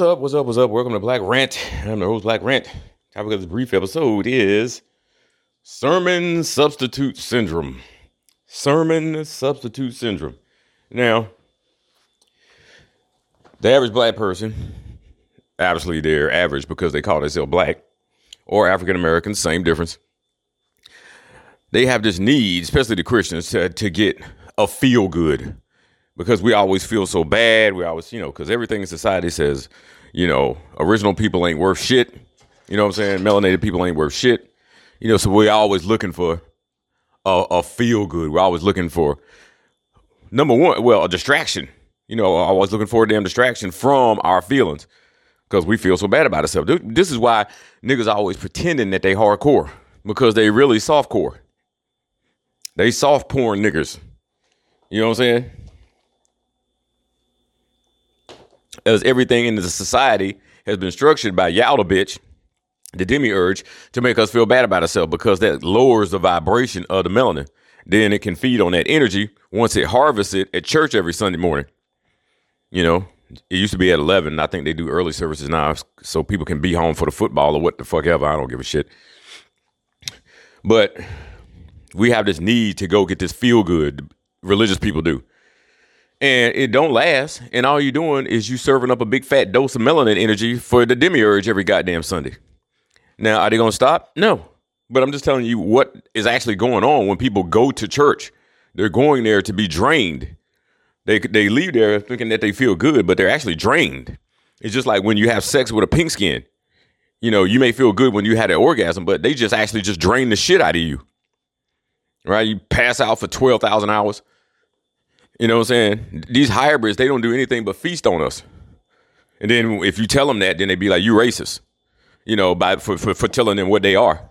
What's up? What's up? What's up? Welcome to Black Rant. I'm the host, Black Rant. Topic of this brief episode is sermon substitute syndrome. Sermon substitute syndrome. Now, the average black person, obviously they're average because they call themselves black, or African American, same difference. They have this need, especially the Christians, to, to get a feel good because we always feel so bad. We always, you know, because everything in society says, you know, original people ain't worth shit. You know what I'm saying? Melanated people ain't worth shit. You know, so we're always looking for a, a feel good. We're always looking for number one, well, a distraction. You know, I was looking for a damn distraction from our feelings because we feel so bad about ourselves. This is why niggas are always pretending that they hardcore because they really softcore. They soft porn niggas. You know what I'm saying? As everything in the society has been structured by Yalda bitch, the demiurge, to make us feel bad about ourselves because that lowers the vibration of the melanin. Then it can feed on that energy once it harvests it at church every Sunday morning. You know, it used to be at 11. I think they do early services now so people can be home for the football or what the fuck ever. I don't give a shit. But we have this need to go get this feel good. Religious people do. And it don't last. And all you're doing is you serving up a big fat dose of melanin energy for the demiurge every goddamn Sunday. Now, are they going to stop? No. But I'm just telling you what is actually going on when people go to church. They're going there to be drained. They they leave there thinking that they feel good, but they're actually drained. It's just like when you have sex with a pink skin. You know, you may feel good when you had an orgasm, but they just actually just drain the shit out of you right? You pass out for 12,000 hours. You know what I'm saying? These hybrids, they don't do anything but feast on us. And then if you tell them that, then they'd be like, you racist, you know, by for, for, for telling them what they are.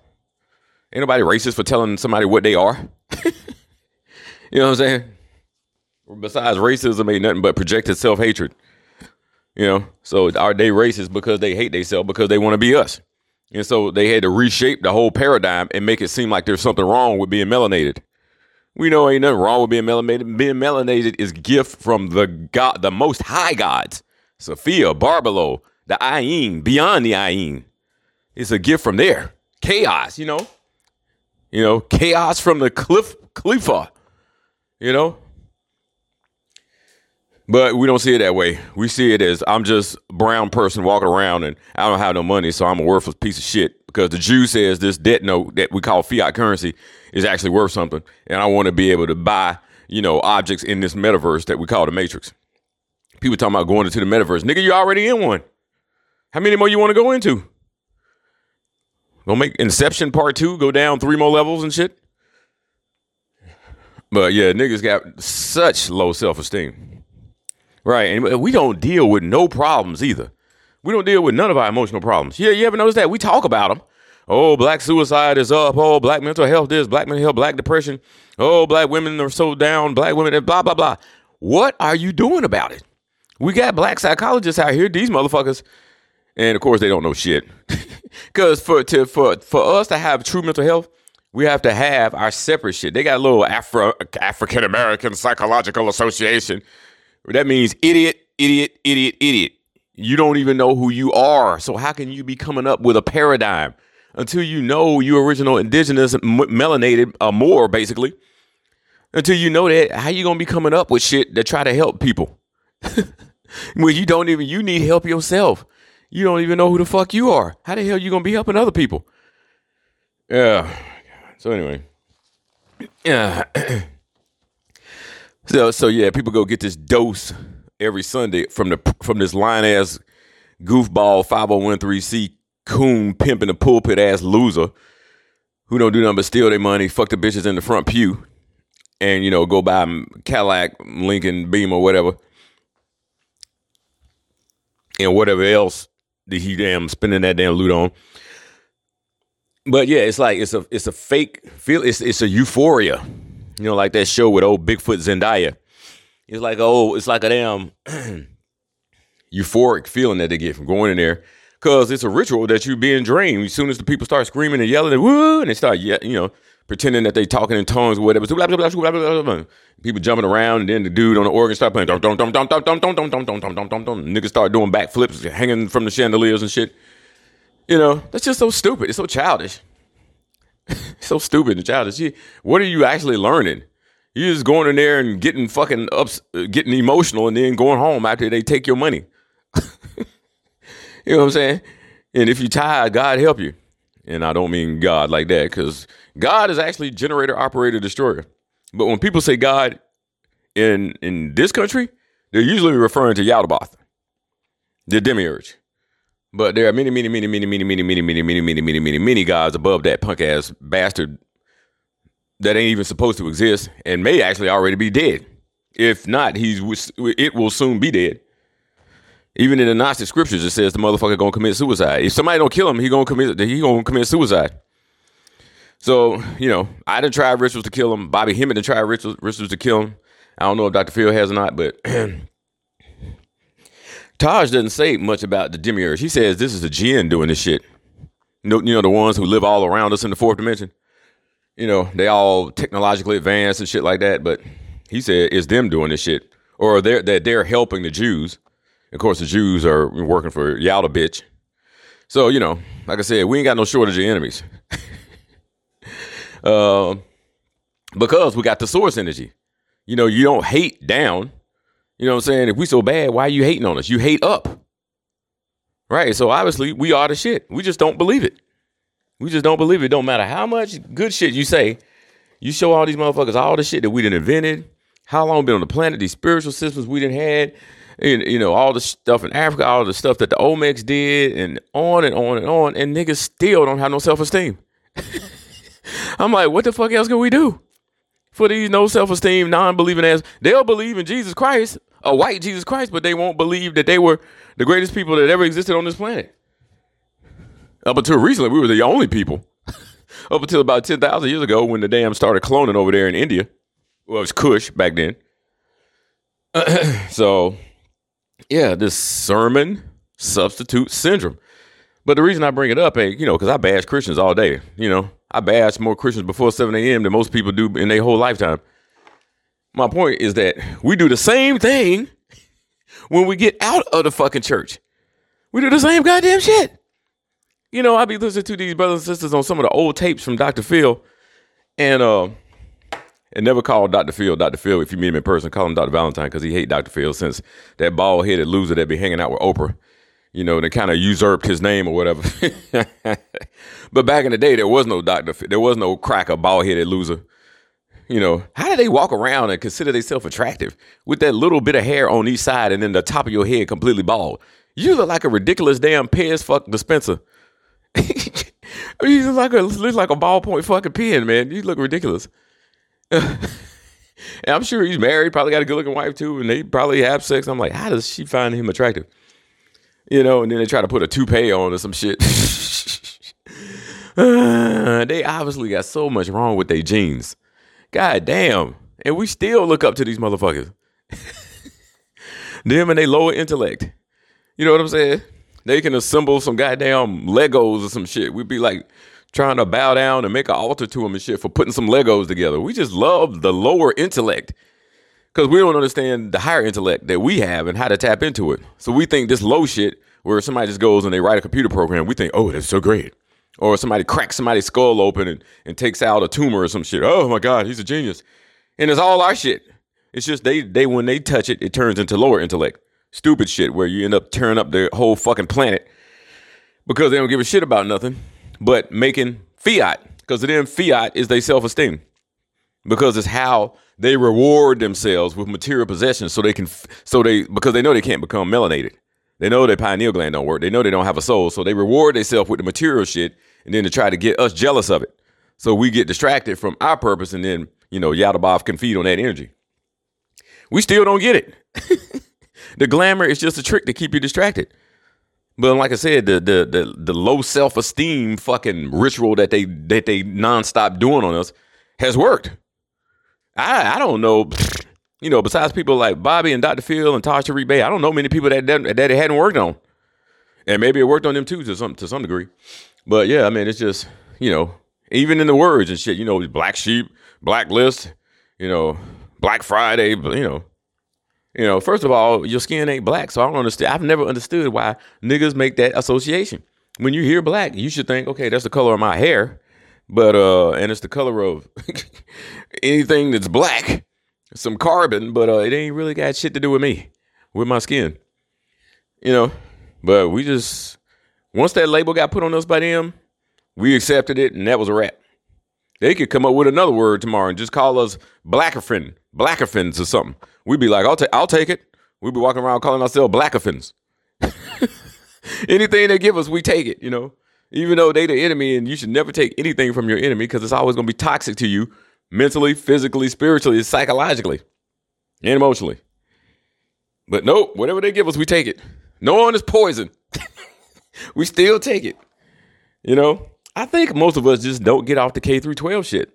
Ain't nobody racist for telling somebody what they are. you know what I'm saying? Besides, racism ain't nothing but projected self hatred. You know, so are they racist because they hate themselves because they want to be us? And so they had to reshape the whole paradigm and make it seem like there's something wrong with being melanated. We know ain't nothing wrong with being melanated. Being melanated is gift from the God, the most high gods. Sophia, Barbelo, the Ayin, beyond the Ayin. It's a gift from there. Chaos, you know. You know, chaos from the cliff Khalifa. You know, but we don't see it that way. We see it as I'm just a brown person walking around and I don't have no money, so I'm a worthless piece of shit. Because the Jew says this debt note that we call fiat currency is actually worth something. And I want to be able to buy, you know, objects in this metaverse that we call the matrix. People talking about going into the metaverse. Nigga, you already in one. How many more you want to go into? Gonna make Inception part two go down three more levels and shit. But yeah, niggas got such low self-esteem. Right. And we don't deal with no problems either. We don't deal with none of our emotional problems. Yeah, you ever notice that? We talk about them. Oh, black suicide is up. Oh, black mental health is, black mental health, black depression. Oh, black women are so down, black women, blah, blah, blah. What are you doing about it? We got black psychologists out here, these motherfuckers. And of course, they don't know shit. Because for, to, for, for us to have true mental health, we have to have our separate shit. They got a little Afro African American Psychological Association that means idiot, idiot, idiot, idiot. You don't even know who you are. So how can you be coming up with a paradigm until you know you original indigenous melanated uh, more basically? Until you know that, how you gonna be coming up with shit that try to help people? when you don't even you need help yourself. You don't even know who the fuck you are. How the hell you gonna be helping other people? Yeah. So anyway. Yeah. So so yeah, people go get this dose every Sunday from the from this line ass goofball 5013C coon pimping the pulpit ass loser who don't do nothing but steal their money, fuck the bitches in the front pew, and you know go buy Cadillac, Lincoln, Beam or whatever, and whatever else that he damn spending that damn loot on. But yeah, it's like it's a it's a fake feel. It's it's a euphoria you know, like that show with old Bigfoot Zendaya. It's like oh, it's like a damn euphoric feeling that they get from going in there because it's a ritual that you're being drained. As soon as the people start screaming and yelling and woo, and they start you know pretending that they talking in tongues or whatever. People jumping around, and then the dude on the organ start playing. Niggas start doing backflips, hanging from the chandeliers and shit. You know, that's just so stupid. It's so childish. so stupid and childish. What are you actually learning? You're just going in there and getting fucking ups, getting emotional, and then going home after they take your money. you know what I'm saying? And if you're tired, God help you. And I don't mean God like that, because God is actually generator, operator, destroyer. But when people say God in in this country, they're usually referring to Yaldabaoth, the demiurge. But there are many, many, many, many, many, many, many, many, many, many, many, many, many gods above that punk ass bastard that ain't even supposed to exist and may actually already be dead. If not, he's it will soon be dead. Even in the Gnostic scriptures, it says the motherfucker gonna commit suicide. If somebody don't kill him, he gonna commit he gonna commit suicide. So you know, I didn't try rituals to kill him. Bobby Hemmitt didn't try rituals, rituals to kill him. I don't know if Dr. Phil has or not, but Taj doesn't say much about the demiurge. He says this is a jinn doing this shit. You know, you know the ones who live all around us in the fourth dimension. You know, they all technologically advanced and shit like that. But he said it's them doing this shit, or they're that they're helping the Jews. Of course, the Jews are working for Yalda bitch. So you know, like I said, we ain't got no shortage of enemies. uh, because we got the source energy. You know, you don't hate down you know what I'm saying? If we so bad, why are you hating on us? You hate up. Right? So obviously we are the shit. We just don't believe it. We just don't believe it. Don't matter how much good shit you say. You show all these motherfuckers all the shit that we didn't invented, how long been on the planet, these spiritual systems we didn't had, and, you know, all the stuff in Africa, all the stuff that the Olmecs did, and on and on and on, and niggas still don't have no self-esteem. I'm like, what the fuck else can we do? For these no self-esteem, non-believing ass, they'll believe in Jesus Christ, a white Jesus Christ, but they won't believe that they were the greatest people that ever existed on this planet. Up until recently, we were the only people. Up until about 10,000 years ago when the dam started cloning over there in India. Well, it was Kush back then. so, yeah, this sermon substitute syndrome. But the reason I bring it up ain't, you know, because I bash Christians all day. You know, I bash more Christians before 7 a.m. than most people do in their whole lifetime. My point is that we do the same thing when we get out of the fucking church. We do the same goddamn shit. You know, I be listening to these brothers and sisters on some of the old tapes from Dr. Phil, and uh, and never call Dr. Phil Dr. Phil if you meet him in person. Call him Dr. Valentine because he hate Dr. Phil since that bald headed loser that be hanging out with Oprah. You know, they kind of usurped his name or whatever. but back in the day, there was no Dr. Phil. There was no cracker bald headed loser. You know, how do they walk around and consider themselves attractive with that little bit of hair on each side and then the top of your head completely bald? You look like a ridiculous damn Pez fuck dispenser. you look like a look like a ballpoint fucking pen, man. You look ridiculous. and I'm sure he's married, probably got a good looking wife too, and they probably have sex. I'm like, how does she find him attractive? You know, and then they try to put a toupee on or some shit. they obviously got so much wrong with their genes. God damn. And we still look up to these motherfuckers. Them and they lower intellect. You know what I'm saying? They can assemble some goddamn Legos or some shit. We'd be like trying to bow down and make an altar to them and shit for putting some Legos together. We just love the lower intellect because we don't understand the higher intellect that we have and how to tap into it. So we think this low shit where somebody just goes and they write a computer program, we think, oh, that's so great or somebody cracks somebody's skull open and, and takes out a tumor or some shit. Oh my God, he's a genius. And it's all our shit. It's just they they when they touch it, it turns into lower intellect. Stupid shit where you end up tearing up the whole fucking planet because they don't give a shit about nothing but making fiat. Because then fiat is their self-esteem. Because it's how they reward themselves with material possessions so they can so they because they know they can't become melanated. They know their pineal gland don't work. They know they don't have a soul. So they reward themselves with the material shit and then to try to get us jealous of it. So we get distracted from our purpose and then, you know, Yaldabaoth can feed on that energy. We still don't get it. the glamour is just a trick to keep you distracted. But like I said, the the the, the low self esteem fucking ritual that they that they nonstop doing on us has worked. I I don't know, you know, besides people like Bobby and Dr. Phil and Taj Tariq Bey, I don't know many people that that, that it hadn't worked on, and maybe it worked on them too to some to some degree. But yeah, I mean, it's just, you know, Even in the words and shit, you know, black sheep, blacklist, you know, Black Friday, you know. You know, first of all, your skin ain't black, so I don't understand. I've never understood why niggas make that association. When you hear black, you should think, okay, that's the color of my hair, but uh, and it's the color of anything that's black, some carbon, but uh, it ain't really got shit to do with me, with my skin. You know, but we just once that label got put on us by them, we accepted it, and that was a wrap. They could come up with another word tomorrow and just call us blackerfin, blackerfins or something. We'd be like, I'll take, I'll take it. We'd be walking around calling ourselves blackerfins. Anything they give us, we take it. You know, even though they the enemy, and you should never take anything from your enemy because it's always going to be toxic to you, mentally, physically, spiritually, psychologically, and emotionally. But nope, whatever they give us, we take it. No one is poison. We still take it. You know, I think most of us just don't get off the K through 12 shit.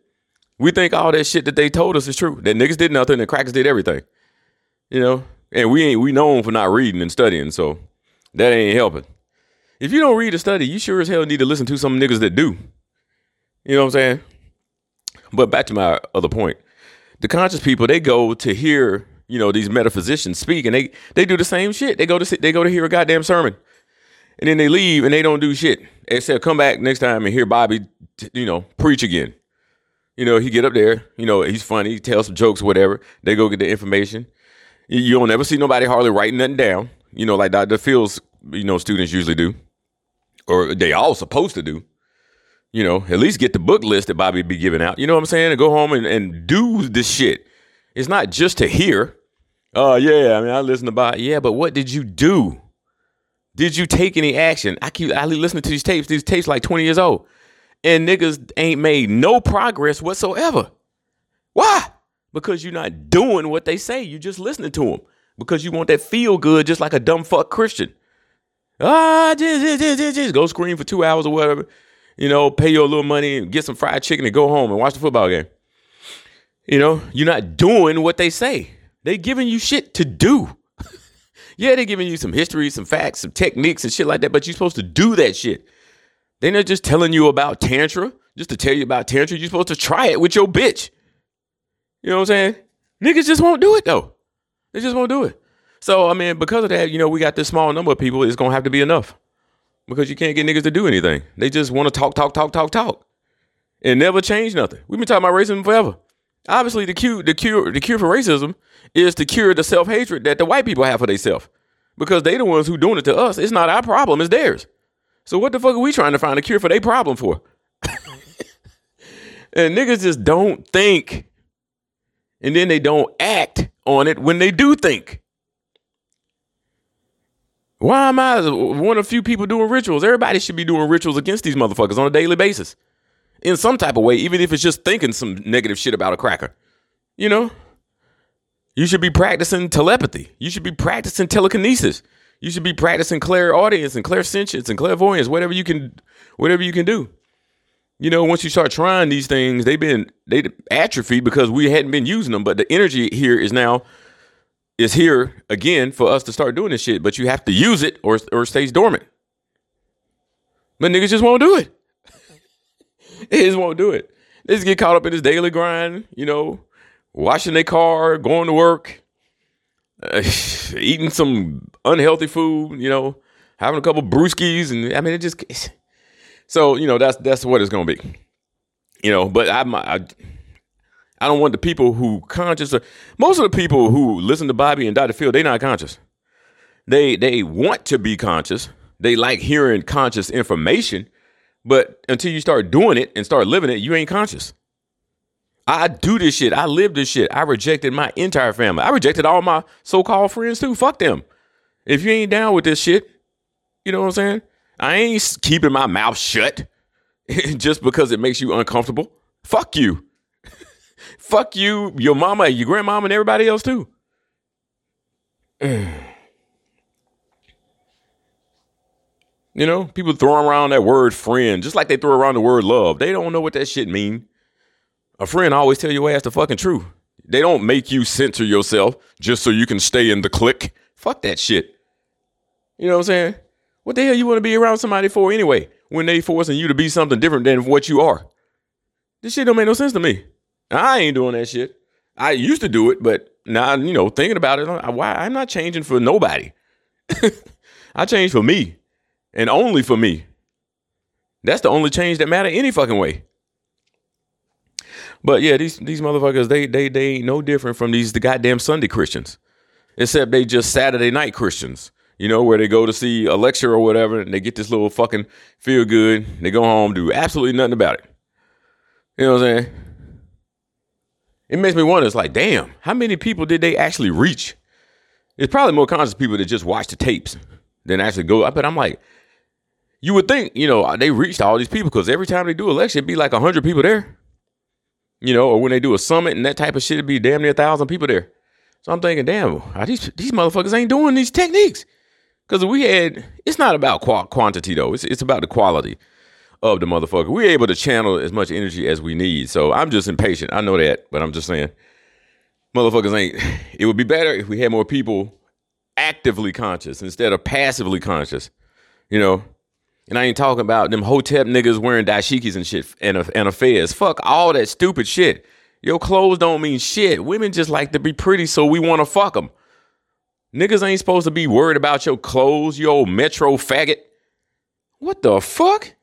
We think all that shit that they told us is true. That niggas did nothing and crackers did everything. You know? And we ain't we known for not reading and studying, so that ain't helping. If you don't read or study, you sure as hell need to listen to some niggas that do. You know what I'm saying? But back to my other point. The conscious people, they go to hear, you know, these metaphysicians speak and they they do the same shit. They go to sit. they go to hear a goddamn sermon and then they leave and they don't do shit except come back next time and hear Bobby, you know, preach again. You know, he get up there, you know, he's funny, he tells some jokes, whatever. They go get the information. You don't ever see nobody hardly writing nothing down, you know, like Dr. Fields, you know, students usually do, or they all supposed to do. You know, at least get the book list that Bobby be giving out. You know what I'm saying? And go home and, and do this shit. It's not just to hear. Oh, uh, yeah, I mean, I listen to Bobby. Yeah, but what did you do? Did you take any action? I keep I listening to these tapes. These tapes like 20 years old. And niggas ain't made no progress whatsoever. Why? Because you're not doing what they say. You're just listening to them. Because you want that feel good just like a dumb fuck Christian. Ah, just, just, just, just go scream for two hours or whatever. You know, pay your little money and get some fried chicken and go home and watch the football game. You know, you're not doing what they say. They giving you shit to do. Yeah, they're giving you some history, some facts, some techniques and shit like that, but you're supposed to do that shit. They're not just telling you about Tantra, just to tell you about Tantra. You're supposed to try it with your bitch. You know what I'm saying? Niggas just won't do it though. They just won't do it. So, I mean, because of that, you know, we got this small number of people, it's gonna have to be enough. Because you can't get niggas to do anything. They just want to talk, talk, talk, talk, talk. And never change nothing. We've been talking about racism forever. Obviously, the cure, the cure, the cure for racism is to cure the self hatred that the white people have for themselves, because they the ones who doing it to us. It's not our problem; it's theirs. So what the fuck are we trying to find a cure for their problem for? and niggas just don't think, and then they don't act on it when they do think. Why am I one of few people doing rituals? Everybody should be doing rituals against these motherfuckers on a daily basis in some type of way, even if it's just thinking some negative shit about a cracker. You know? You should be practicing telepathy. You should be practicing telekinesis. You should be practicing clairaudience and clairsentience and clairvoyance, whatever you can whatever you can do. You know, once you start trying these things, they've been they atrophied because we hadn't been using them, but the energy here is now is here again for us to start doing this shit, but you have to use it or or it stays dormant. But niggas just won't do it. They just won't do it. They just get caught up in this daily grind, you know, washing their car, going to work, uh, eating some unhealthy food, you know, having a couple brewskis, and I mean, it just. So you know, that's that's what it's gonna be, you know. But I, I, I don't want the people who conscious. most of the people who listen to Bobby and Dr. Phil, they not conscious. They they want to be conscious. They like hearing conscious information, but until you start doing it and start living it, you ain't conscious. I do this shit. I live this shit. I rejected my entire family. I rejected all my so-called friends too. Fuck them. If you ain't down with this shit, you know what I'm saying? I ain't keeping my mouth shut just because it makes you uncomfortable. Fuck you. Fuck you, your mama, your grandmama, and everybody else too. You know, people throw around that word friend just like they throw around the word love. They don't know what that shit mean. A friend always tell your ass the fucking truth. They don't make you censor yourself just so you can stay in the clique. Fuck that shit. You know what I'm saying? What the hell you want to be around somebody for anyway when they forcing you to be something different than what you are? This shit don't make no sense to me. I ain't doing that shit. I used to do it, but now you know, thinking about it, why I'm not changing for nobody. I change for me, and only for me. That's the only change that matter any fucking way. But yeah, these these motherfuckers, they they they ain't no different from these the goddamn Sunday Christians, except they just Saturday night Christians. You know, where they go to see a lecture or whatever, and they get this little fucking feel good. They go home, do absolutely nothing about it. You know what I'm saying? It makes me wonder. It's like, damn, how many people did they actually reach? It's probably more conscious people that just watch the tapes than actually go. But I'm like, you would think, you know, they reached all these people because every time they do election, it'd be like hundred people there. You know, or when they do a summit and that type of shit, it'd be damn near a thousand people there. So I'm thinking, damn, these these motherfuckers ain't doing these techniques. Because we had, it's not about qu- quantity though. It's it's about the quality of the motherfucker. We're able to channel as much energy as we need. So I'm just impatient. I know that, but I'm just saying, motherfuckers ain't. It would be better if we had more people actively conscious instead of passively conscious. You know, and I ain't talking about them hotep niggas wearing dashikis and shit and and affairs. Fuck all that stupid shit. Your clothes don't mean shit. Women just like to be pretty, so we want to fuck them. Niggas ain't supposed to be worried about your clothes, you old metro faggot. What the fuck?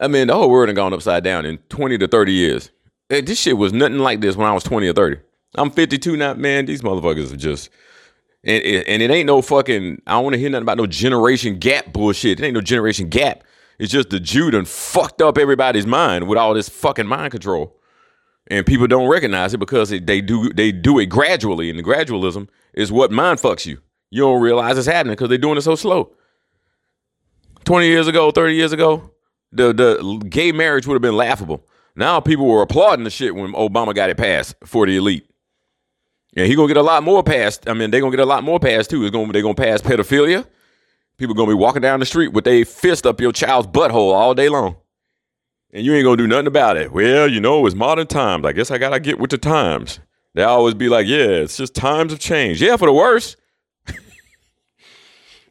I mean, the whole world had gone upside down in 20 to 30 years. This shit was nothing like this when I was 20 or 30. I'm 52 now, man. These motherfuckers are just. And, and it ain't no fucking. I don't want to hear nothing about no generation gap bullshit. It ain't no generation gap. It's just the Jew done fucked up everybody's mind with all this fucking mind control, and people don't recognize it because it, they do they do it gradually, and the gradualism is what mind fucks you. You don't realize it's happening because they're doing it so slow. Twenty years ago, thirty years ago, the the gay marriage would have been laughable. Now people were applauding the shit when Obama got it passed for the elite. And he gonna get a lot more passed. I mean, they gonna get a lot more passed too. It's gonna they gonna pass pedophilia. People gonna be walking down the street with a fist up your child's butthole all day long. And you ain't gonna do nothing about it. Well, you know, it's modern times. I guess I gotta get with the times. They always be like, yeah, it's just times have changed. Yeah, for the worse.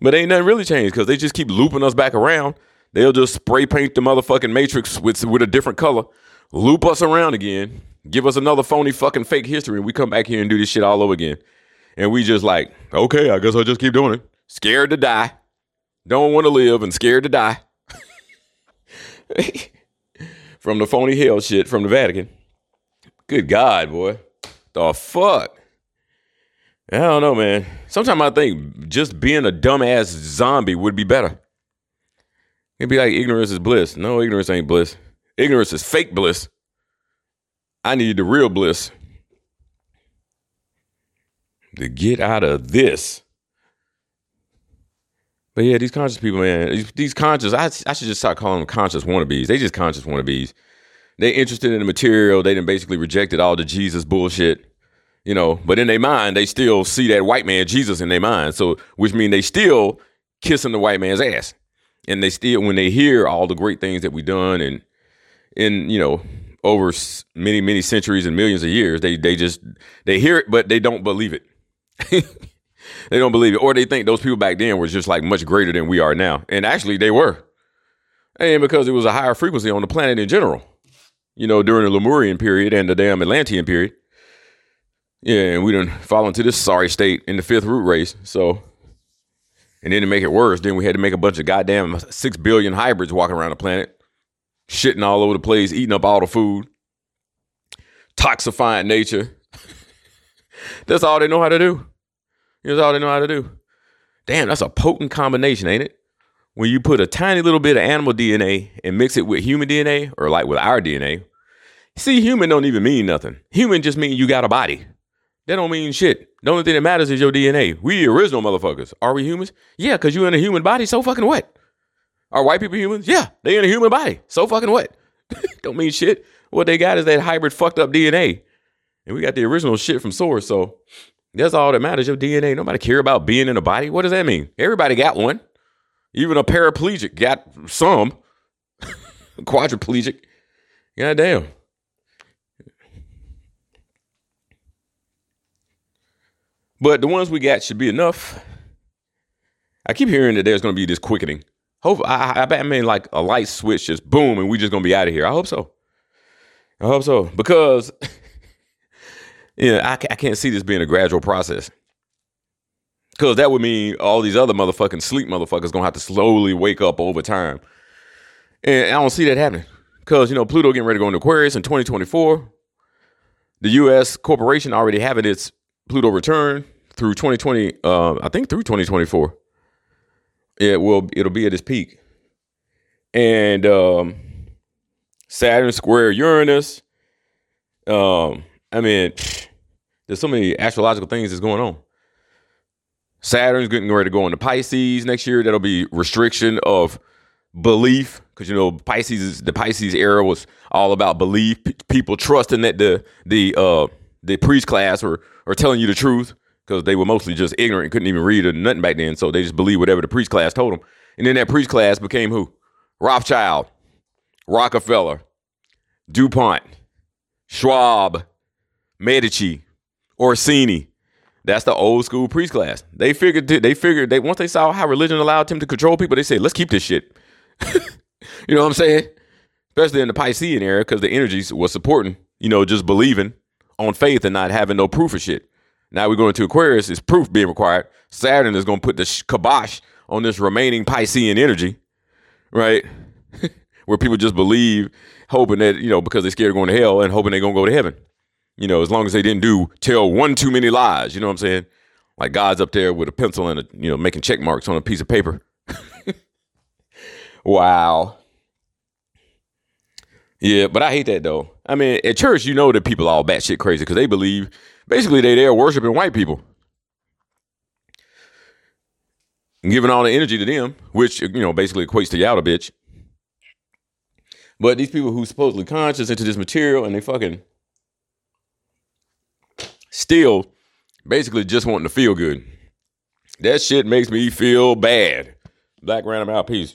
but ain't nothing really changed because they just keep looping us back around They'll just spray paint the motherfucking matrix with with a different color, loop us around again, give us another phony fucking fake history, and we come back here and do this shit all over again. And we just like, okay, I guess I'll just keep doing it. Scared to die. Don't want to live and scared to die. from the phony hell shit from the Vatican. Good God, boy. The fuck? I don't know, man. Sometimes I think just being a dumbass zombie would be better. It'd be like ignorance is bliss. No, ignorance ain't bliss. Ignorance is fake bliss. I need the real bliss to get out of this. But yeah, these conscious people, man, these, conscious, I, I should just start calling them conscious wannabes. They just conscious wannabes. They interested in the material. They didn't basically rejected all the Jesus bullshit, you know. But in their mind, they still see that white man Jesus in their mind. So, which means they still kissing the white man's ass and they still when they hear all the great things that we done and and you know over many many centuries and millions of years they they just they hear it but they don't believe it. They don't believe it. Or they think those people back then were just like much greater than we are now. And actually they were. And because it was a higher frequency on the planet in general you know during the lemurian period and the damn atlantean period. Yeah and we didn't fall into this sorry state in the fifth root race so. And then to make it worse, then we had to make a bunch of goddamn six billion hybrids walking around the planet, shitting all over the place, eating up all the food, toxifying nature. that's all they know how to do. That's all they know how to do. Damn, that's a potent combination, ain't it? When you put a tiny little bit of animal DNA and mix it with human DNA, or like with our DNA, see, human don't even mean nothing. Human just mean you got a body. That don't mean shit. The only thing that matters is your DNA. We original motherfuckers. Are we humans? Yeah, because you in a human body. So fucking what? Are white people humans? Yeah, they in a human body. So fucking what? don't mean shit. What they got is that hybrid fucked up DNA. And we got the original shit from source. So that's all that matters. Your DNA. Nobody care about being in a body. What does that mean? Everybody got one. Even a paraplegic got some. Quadriplegic. God damn. But the ones we got should be enough. I keep hearing that there's going to be this quickening. Hope I, I, bet I mean like a light switch just boom and we just to be out of here. I hope so. I hope so because yeah, I, I can't see this being a gradual process. Because that would mean all these other motherfucking sleep motherfuckers gonna have to slowly wake up over time. And I don't see that happening. Because, you know, Pluto getting ready to go into Aquarius in 2024. The US corporation already having its Pluto return through 2020, uh, I think through 2024. It will it'll be at its peak. And um Saturn square Uranus. Um, I mean, there's so many astrological things that's going on. Saturn's getting ready to go into Pisces next year. That'll be restriction of belief because you know Pisces the Pisces era was all about belief, P- people trusting that the the uh the priest class or or telling you the truth because they were mostly just ignorant, couldn't even read or nothing back then, so they just believed whatever the priest class told them. And then that priest class became who? Rothschild, Rockefeller, DuPont, Schwab, Medici, Orsini. That's the old school priest class. They figured they figured they once they saw how religion allowed them to control people, they said, let's keep this shit. you know what I'm saying? Especially in the Piscean era, because the energies was supporting, you know, just believing on faith and not having no proof of shit. Now we're going to Aquarius, is proof being required. Saturn is going to put the kibosh on this remaining Piscean energy, right? Where people just believe, hoping that, you know, because they're scared of going to hell and hoping they're going to go to heaven. You know, as long as they didn't do tell one too many lies, you know what I'm saying? Like God's up there with a pencil and a, you know, making check marks on a piece of paper. wow. Yeah, but I hate that though. I mean, at church, you know that people all batshit crazy because they believe basically they there worshiping white people. And giving all the energy to them, which you know basically equates to Yalda bitch. But these people who supposedly conscious into this material and they fucking still basically just wanting to feel good. That shit makes me feel bad. Black random out peace.